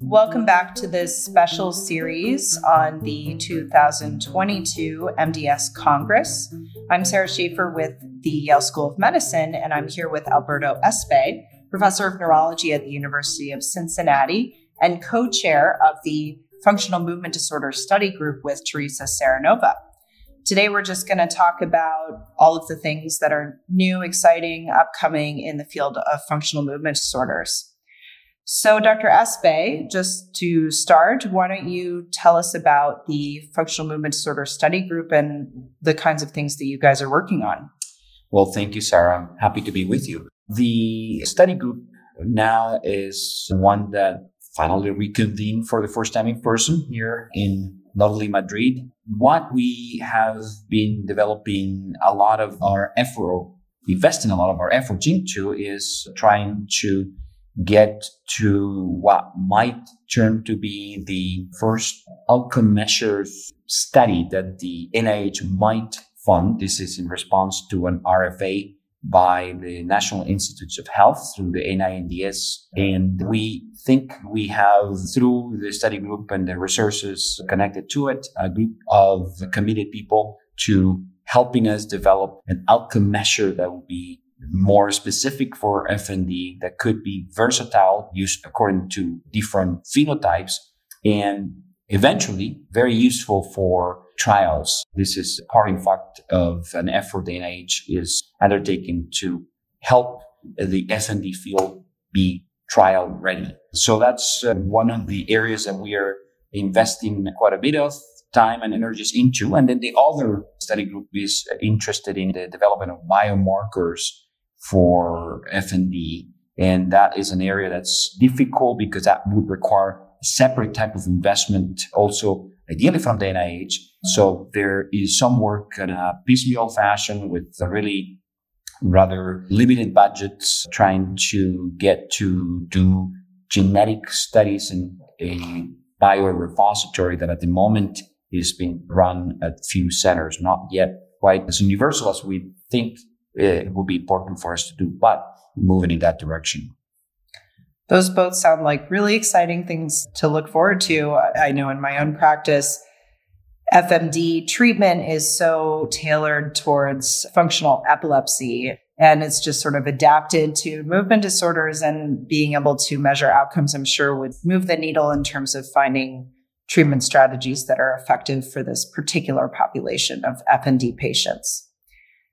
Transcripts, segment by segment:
Welcome back to this special series on the 2022 MDS Congress. I'm Sarah Schaefer with the Yale School of Medicine, and I'm here with Alberto Espay, professor of neurology at the University of Cincinnati and co chair of the Functional Movement Disorder Study Group with Tereza Serranová. Today, we're just going to talk about all of the things that are new, exciting, upcoming in the field of functional movement disorders. So, Dr. Espay, just to start, why don't you tell us about the Functional Movement Disorder Study Group and the kinds of things that you guys are working on? Well, thank you, Sarah. I'm happy to be with you. The study group now is one that finally reconvened for the first time in person here in lovely Madrid. What we have been developing a lot of our effort, investing a lot of our efforts into is trying to get to what might turn to be the first outcome measures study that the NIH might fund. This is in response to an RFA by the National Institutes of Health through the NINDS. And we think we have, through the study group and the resources connected to it, a group of committed people to helping us develop an outcome measure that will be more specific for FND that could be versatile, used according to different phenotypes, and eventually very useful for trials. This is part, in fact, of an effort the NIH is undertaking to help the FND field be trial ready. So that's uh, one of the areas that we are investing quite a bit of time and energies into. And then the other study group is interested in the development of biomarkers for FND. And that is an area that's difficult because that would require a separate type of investment also ideally from the NIH. So there is some work in a piecemeal fashion with a really rather limited budgets trying to get to do genetic studies in a biorepository that at the moment is being run at few centers, not yet quite as universal as we think it would be important for us to do, but moving in that direction. Those both sound like really exciting things to look forward to. I know in my own practice, FMD treatment is so tailored towards functional epilepsy and it's just sort of adapted to movement disorders and being able to measure outcomes, I'm sure would move the needle in terms of finding treatment strategies that are effective for this particular population of FND patients.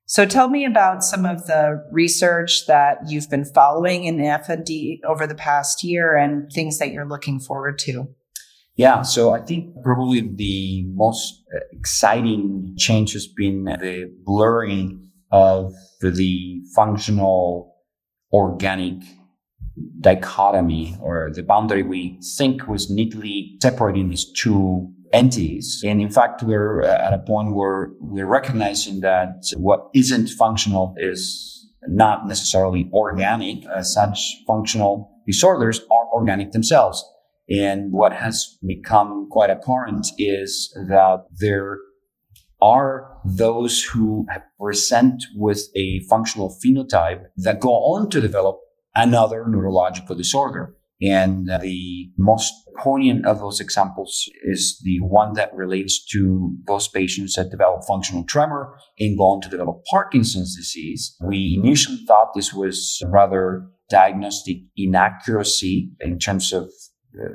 So tell me about some of the research that you've been following in FND over the past year and things that you're looking forward to. Yeah, so I think probably the most uh, exciting change has been the blurring of the functional organic dichotomy or the boundary we think was neatly separating these two entities. And in fact, we're at a point where we're recognizing that what isn't functional is not necessarily organic. As such functional disorders are organic themselves. And what has become quite apparent is that there are those who present with a functional phenotype that go on to develop another neurological disorder. And the most poignant of those examples is the one that relates to those patients that develop functional tremor and go on to develop Parkinson's disease. We initially thought this was rather diagnostic inaccuracy in terms of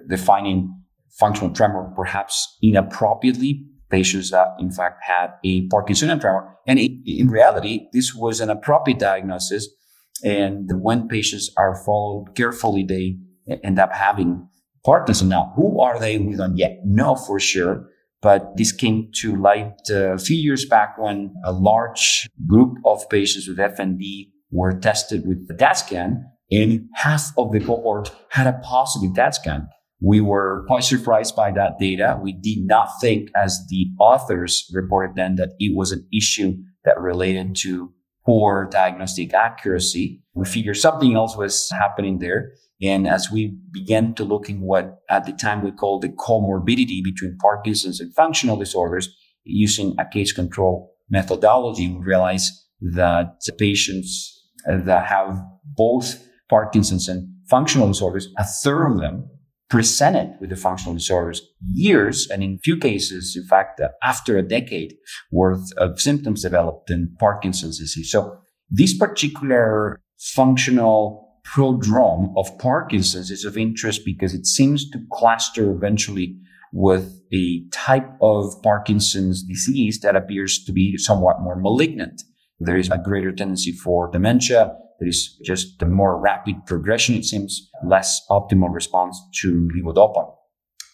defining functional tremor perhaps inappropriately patients that in fact had a Parkinsonian tremor. And in reality, this was an appropriate diagnosis. And when patients are followed carefully, they end up having Parkinson. Now, who are they? We don't yet know for sure. But this came to light uh, a few years back when a large group of patients with FND were tested with the DAT scan, and half of the cohort had a positive DAT scan. We were quite surprised by that data. We did not think, as the authors reported then, that it was an issue that related to poor diagnostic accuracy. We figured something else was happening there. And as we began to look in what at the time we called the comorbidity between Parkinson's and functional disorders using a case control methodology, we realized that patients that have both Parkinson's and functional disorders, a third of them presented with the functional disorders years and in few cases, in fact, uh, after a decade worth of symptoms developed in Parkinson's disease. So this particular functional prodrome of Parkinson's is of interest because it seems to cluster eventually with a type of Parkinson's disease that appears to be somewhat more malignant. There is a greater tendency for dementia. There is just a more rapid progression. It seems less optimal response to levodopa.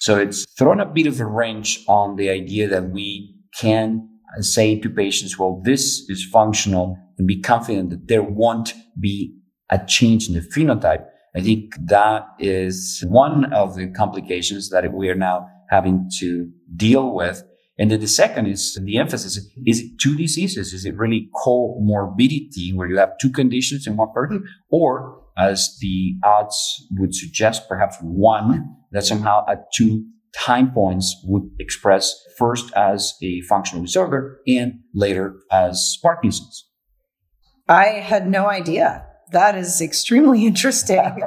So it's thrown a bit of a wrench on the idea that we can say to patients, well, this is functional and be confident that there won't be a change in the phenotype. I think that is one of the complications that we are now having to deal with. And then the second is the emphasis. Is it two diseases? Is it really comorbidity where you have two conditions in one person? Or as the odds would suggest, perhaps one that somehow at two time points would express first as a functional disorder and later as Parkinson's. I had no idea. That is extremely interesting.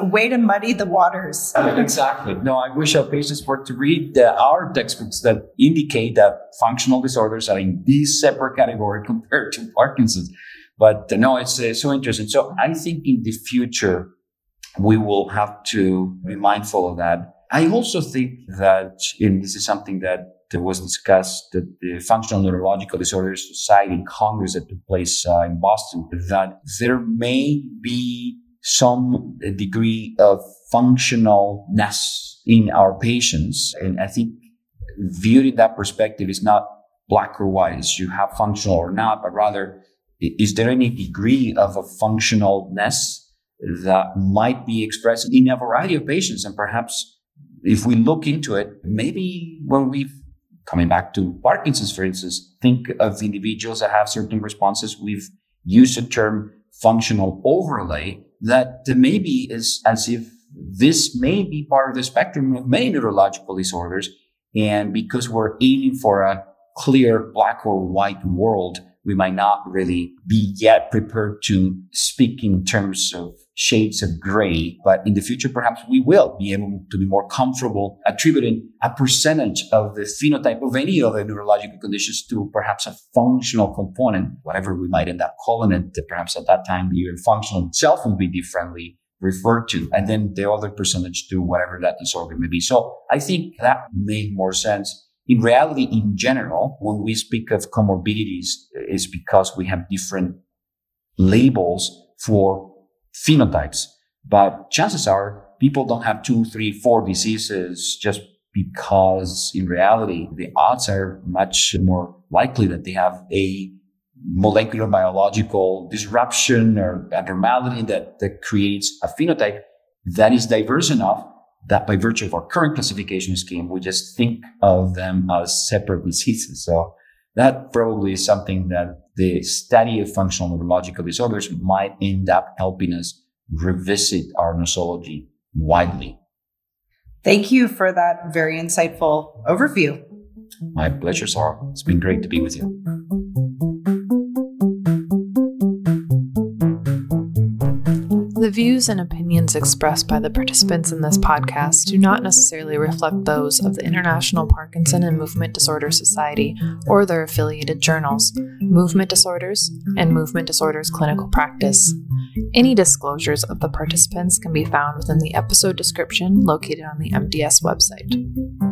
a way to muddy the waters. exactly. No, I wish our patients were to read the, our textbooks that indicate that functional disorders are in this separate category compared to Parkinson's. But uh, no, it's uh, so interesting. So I think in the future, we will have to be mindful of that. I also think that, and this is something that was discussed at the Functional Neurological Disorders Society Congress that took place uh, in Boston, that there may be some degree of functionalness in our patients. And I think viewed in that perspective is not black or white, is you have functional or not, but rather, is there any degree of a functionalness that might be expressed in a variety of patients? And perhaps if we look into it, maybe when we've coming back to Parkinson's, for instance, think of individuals that have certain responses. We've used the term functional overlay that maybe is as if this may be part of the spectrum of many neurological disorders. And because we're aiming for a clear black or white world, we might not really be yet prepared to speak in terms of shades of gray. But in the future, perhaps we will be able to be more comfortable attributing a percentage of the phenotype of any of the neurological conditions to perhaps a functional component, whatever we might end up calling it. Perhaps at that time, even functional itself will be differently referred to, and then the other percentage to whatever that disorder may be. So I think that made more sense in reality, in general, when we speak of comorbidities, is because we have different labels for phenotypes. But chances are people don't have two, three, four diseases just because in reality, the odds are much more likely that they have a molecular biological disruption or abnormality that, that creates a phenotype that is diverse enough that by virtue of our current classification scheme, we just think of them as separate diseases. So that probably is something that the study of functional neurological disorders might end up helping us revisit our nosology widely. Thank you for that very insightful overview. My pleasure, Sarah. It's been great to be with you. The views and opinions expressed by the participants in this podcast do not necessarily reflect those of the International Parkinson and Movement Disorder Society or their affiliated journals, Movement Disorders and Movement Disorders Clinical Practice. Any disclosures of the participants can be found within the episode description located on the MDS website.